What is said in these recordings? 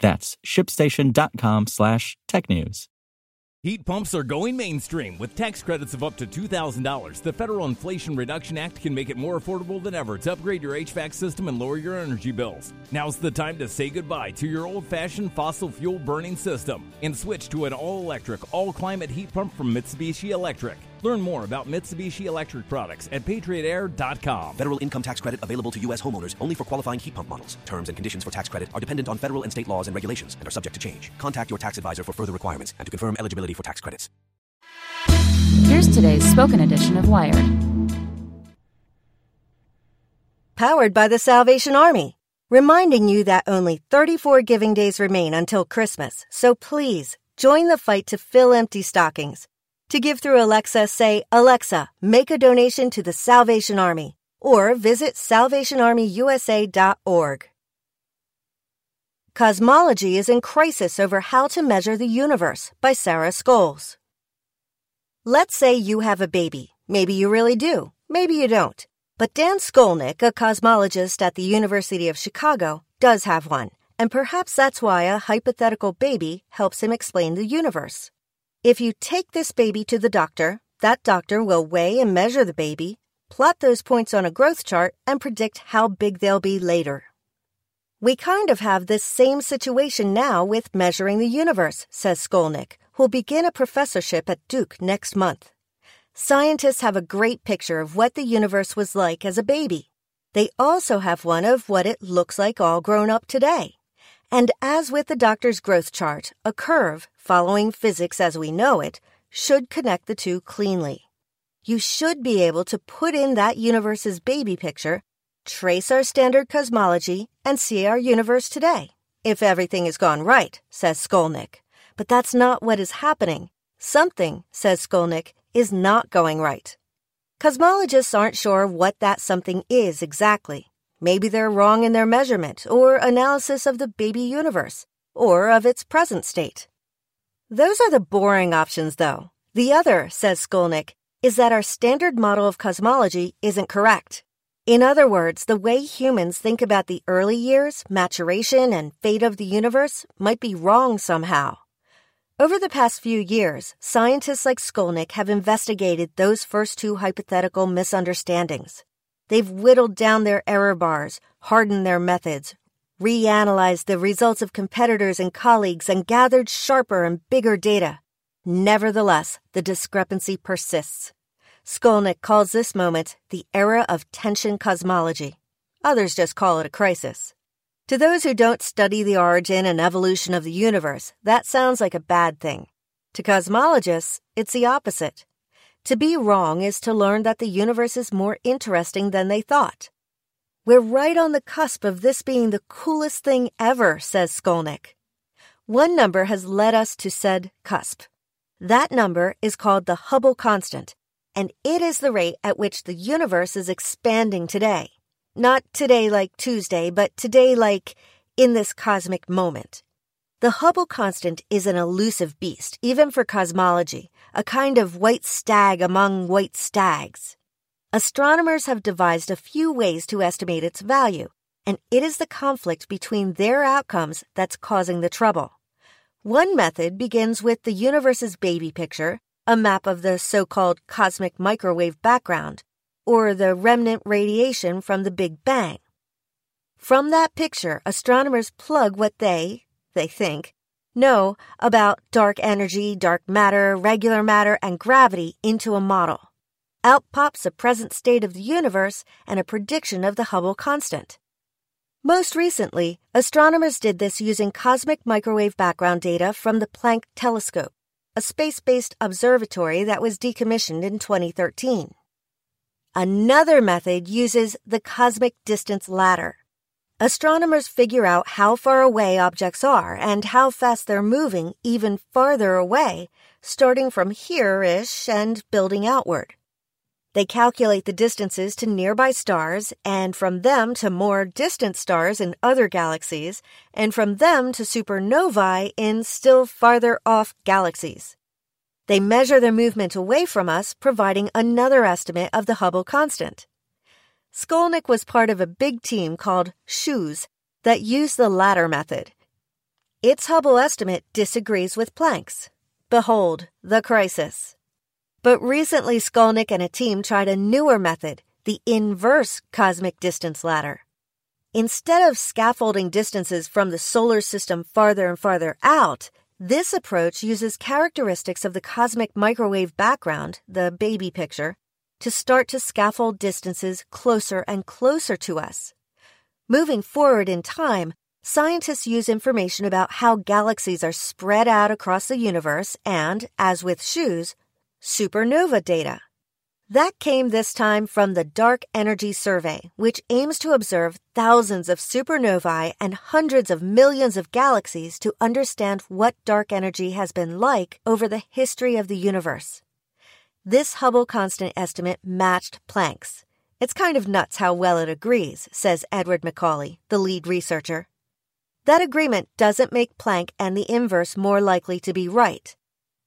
That's shipstation.com slash technews. Heat pumps are going mainstream with tax credits of up to $2,000. The Federal Inflation Reduction Act can make it more affordable than ever to upgrade your HVAC system and lower your energy bills. Now's the time to say goodbye to your old fashioned fossil fuel burning system and switch to an all electric, all climate heat pump from Mitsubishi Electric. Learn more about Mitsubishi Electric products at patriotair.com. Federal income tax credit available to U.S. homeowners only for qualifying heat pump models. Terms and conditions for tax credit are dependent on federal and state laws and regulations and are subject to change. Contact your tax advisor for further requirements and to confirm eligibility for tax credits. Here's today's spoken edition of Wired. Powered by the Salvation Army, reminding you that only 34 giving days remain until Christmas. So please join the fight to fill empty stockings. To give through Alexa, say, Alexa, make a donation to the Salvation Army, or visit salvationarmyusa.org. Cosmology is in crisis over how to measure the universe by Sarah Scoles. Let's say you have a baby. Maybe you really do. Maybe you don't. But Dan Scolnic, a cosmologist at the University of Chicago, does have one. And perhaps that's why a hypothetical baby helps him explain the universe. If you take this baby to the doctor, that doctor will weigh and measure the baby, plot those points on a growth chart, and predict how big they'll be later. We kind of have this same situation now with measuring the universe, says Scolnic, who'll begin a professorship at Duke next month. Scientists have a great picture of what the universe was like as a baby. They also have one of what it looks like all grown up today. And as with the doctor's growth chart, a curve, following physics as we know it, should connect the two cleanly. You should be able to put in that universe's baby picture, trace our standard cosmology, and see our universe today. If everything has gone right, says Scolnic. But that's not what is happening. Something, says Scolnic, is not going right. Cosmologists aren't sure what that something is exactly. Maybe they're wrong in their measurement or analysis of the baby universe or of its present state. Those are the boring options, though. The other, says Scolnic, is that our standard model of cosmology isn't correct. In other words, the way humans think about the early years, maturation, and fate of the universe might be wrong somehow. Over the past few years, scientists like Scolnic have investigated those first two hypothetical misunderstandings. They've whittled down their error bars, hardened their methods, reanalyzed the results of competitors and colleagues, and gathered sharper and bigger data. Nevertheless, the discrepancy persists. Scolnic calls this moment the era of tension cosmology. Others just call it a crisis. To those who don't study the origin and evolution of the universe, that sounds like a bad thing. To cosmologists, it's the opposite. To be wrong is to learn that the universe is more interesting than they thought. We're right on the cusp of this being the coolest thing ever, says Scolnic. One number has led us to said cusp. That number is called the Hubble constant, and it is the rate at which the universe is expanding today. Not today like Tuesday, but today like in this cosmic moment. The Hubble constant is an elusive beast, even for cosmology, a kind of white stag among white stags. Astronomers have devised a few ways to estimate its value, and it is the conflict between their outcomes that's causing the trouble. One method begins with the universe's baby picture, a map of the so called cosmic microwave background, or the remnant radiation from the Big Bang. From that picture, astronomers plug what they, they think, know about dark energy, dark matter, regular matter, and gravity into a model. Out pops a present state of the universe and a prediction of the Hubble constant. Most recently, astronomers did this using cosmic microwave background data from the Planck telescope, a space based observatory that was decommissioned in 2013. Another method uses the cosmic distance ladder. Astronomers figure out how far away objects are and how fast they're moving even farther away, starting from here ish and building outward. They calculate the distances to nearby stars, and from them to more distant stars in other galaxies, and from them to supernovae in still farther off galaxies. They measure their movement away from us, providing another estimate of the Hubble constant. Scolnic was part of a big team called SH0ES that used the latter method. Its Hubble estimate disagrees with Planck's. Behold, the crisis. But recently, Scolnic and a team tried a newer method, the inverse cosmic distance ladder. Instead of scaffolding distances from the solar system farther and farther out, this approach uses characteristics of the cosmic microwave background, the baby picture, to start to scaffold distances closer and closer to us. Moving forward in time, scientists use information about how galaxies are spread out across the universe and, as with SH0ES, supernova data. That came this time from the Dark Energy Survey, which aims to observe thousands of supernovae and hundreds of millions of galaxies to understand what dark energy has been like over the history of the universe. This Hubble constant estimate matched Planck's. It's kind of nuts how well it agrees, says Edward Macaulay, the lead researcher. That agreement doesn't make Planck and the inverse more likely to be right.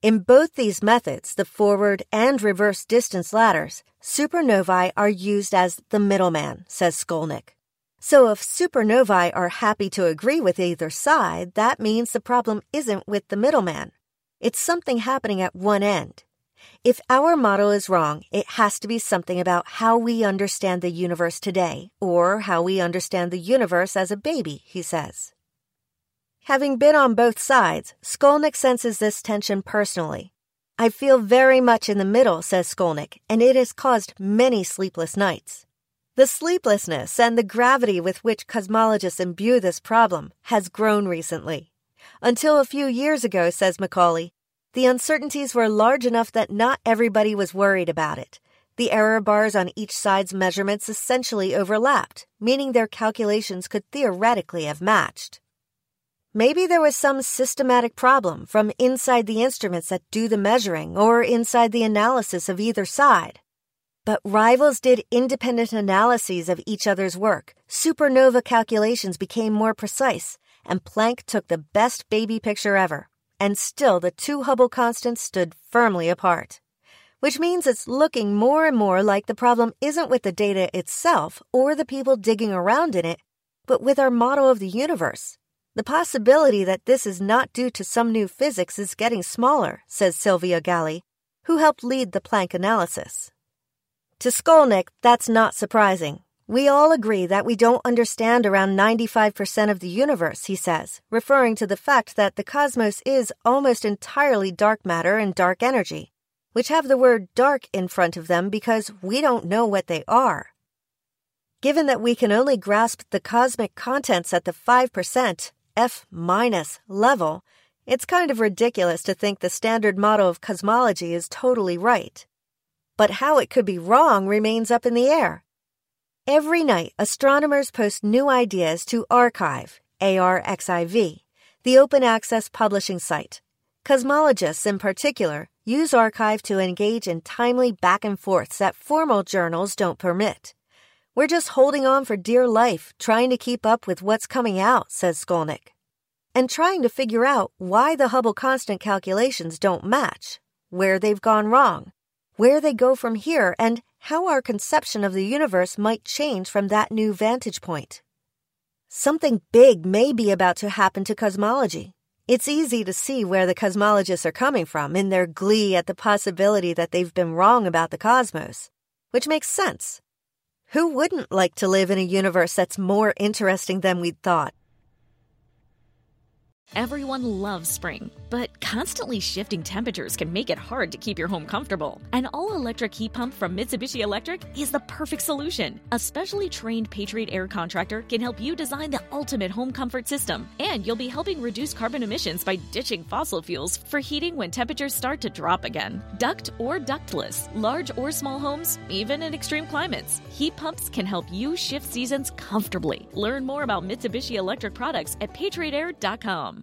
In both these methods, the forward and reverse distance ladders, supernovae are used as the middleman, says Scolnic. So if supernovae are happy to agree with either side, that means the problem isn't with the middleman. It's something happening at one end. If our model is wrong, it has to be something about how we understand the universe today, or how we understand the universe as a baby, he says. Having been on both sides, Scolnic senses this tension personally. I feel very much in the middle, says Scolnic, and it has caused many sleepless nights. The sleeplessness and the gravity with which cosmologists imbue this problem has grown recently. Until a few years ago, says Macaulay, the uncertainties were large enough that not everybody was worried about it. The error bars on each side's measurements essentially overlapped, meaning their calculations could theoretically have matched. Maybe there was some systematic problem from inside the instruments that do the measuring or inside the analysis of either side. But rivals did independent analyses of each other's work, supernova calculations became more precise, and Planck took the best baby picture ever. And still, the two Hubble constants stood firmly apart. Which means it's looking more and more like the problem isn't with the data itself or the people digging around in it, but with our model of the universe. The possibility that this is not due to some new physics is getting smaller, says Silvia Galli, who helped lead the Planck analysis. To Scolnic, that's not surprising. We all agree that we don't understand around 95% of the universe, he says, referring to the fact that the cosmos is almost entirely dark matter and dark energy, which have the word dark in front of them because we don't know what they are. Given that we can only grasp the cosmic contents at the 5%, F minus level, it's kind of ridiculous to think the standard model of cosmology is totally right. But how it could be wrong remains up in the air. Every night, astronomers post new ideas to arXiv, ARXIV, the open access publishing site. Cosmologists, in particular, use arXiv to engage in timely back and forths that formal journals don't permit. We're just holding on for dear life, trying to keep up with what's coming out, says Scolnic. And trying to figure out why the Hubble constant calculations don't match, where they've gone wrong, where they go from here, and how our conception of the universe might change from that new vantage point. Something big may be about to happen to cosmology. It's easy to see where the cosmologists are coming from in their glee at the possibility that they've been wrong about the cosmos, which makes sense. Who wouldn't like to live in a universe that's more interesting than we'd thought? Everyone loves spring, but constantly shifting temperatures can make it hard to keep your home comfortable. An all electric heat pump from Mitsubishi Electric is the perfect solution. A specially trained Patriot Air contractor can help you design the ultimate home comfort system, and you'll be helping reduce carbon emissions by ditching fossil fuels for heating when temperatures start to drop again. Duct or ductless, large or small homes, even in extreme climates, heat pumps can help you shift seasons comfortably. Learn more about Mitsubishi Electric products at patriotair.com.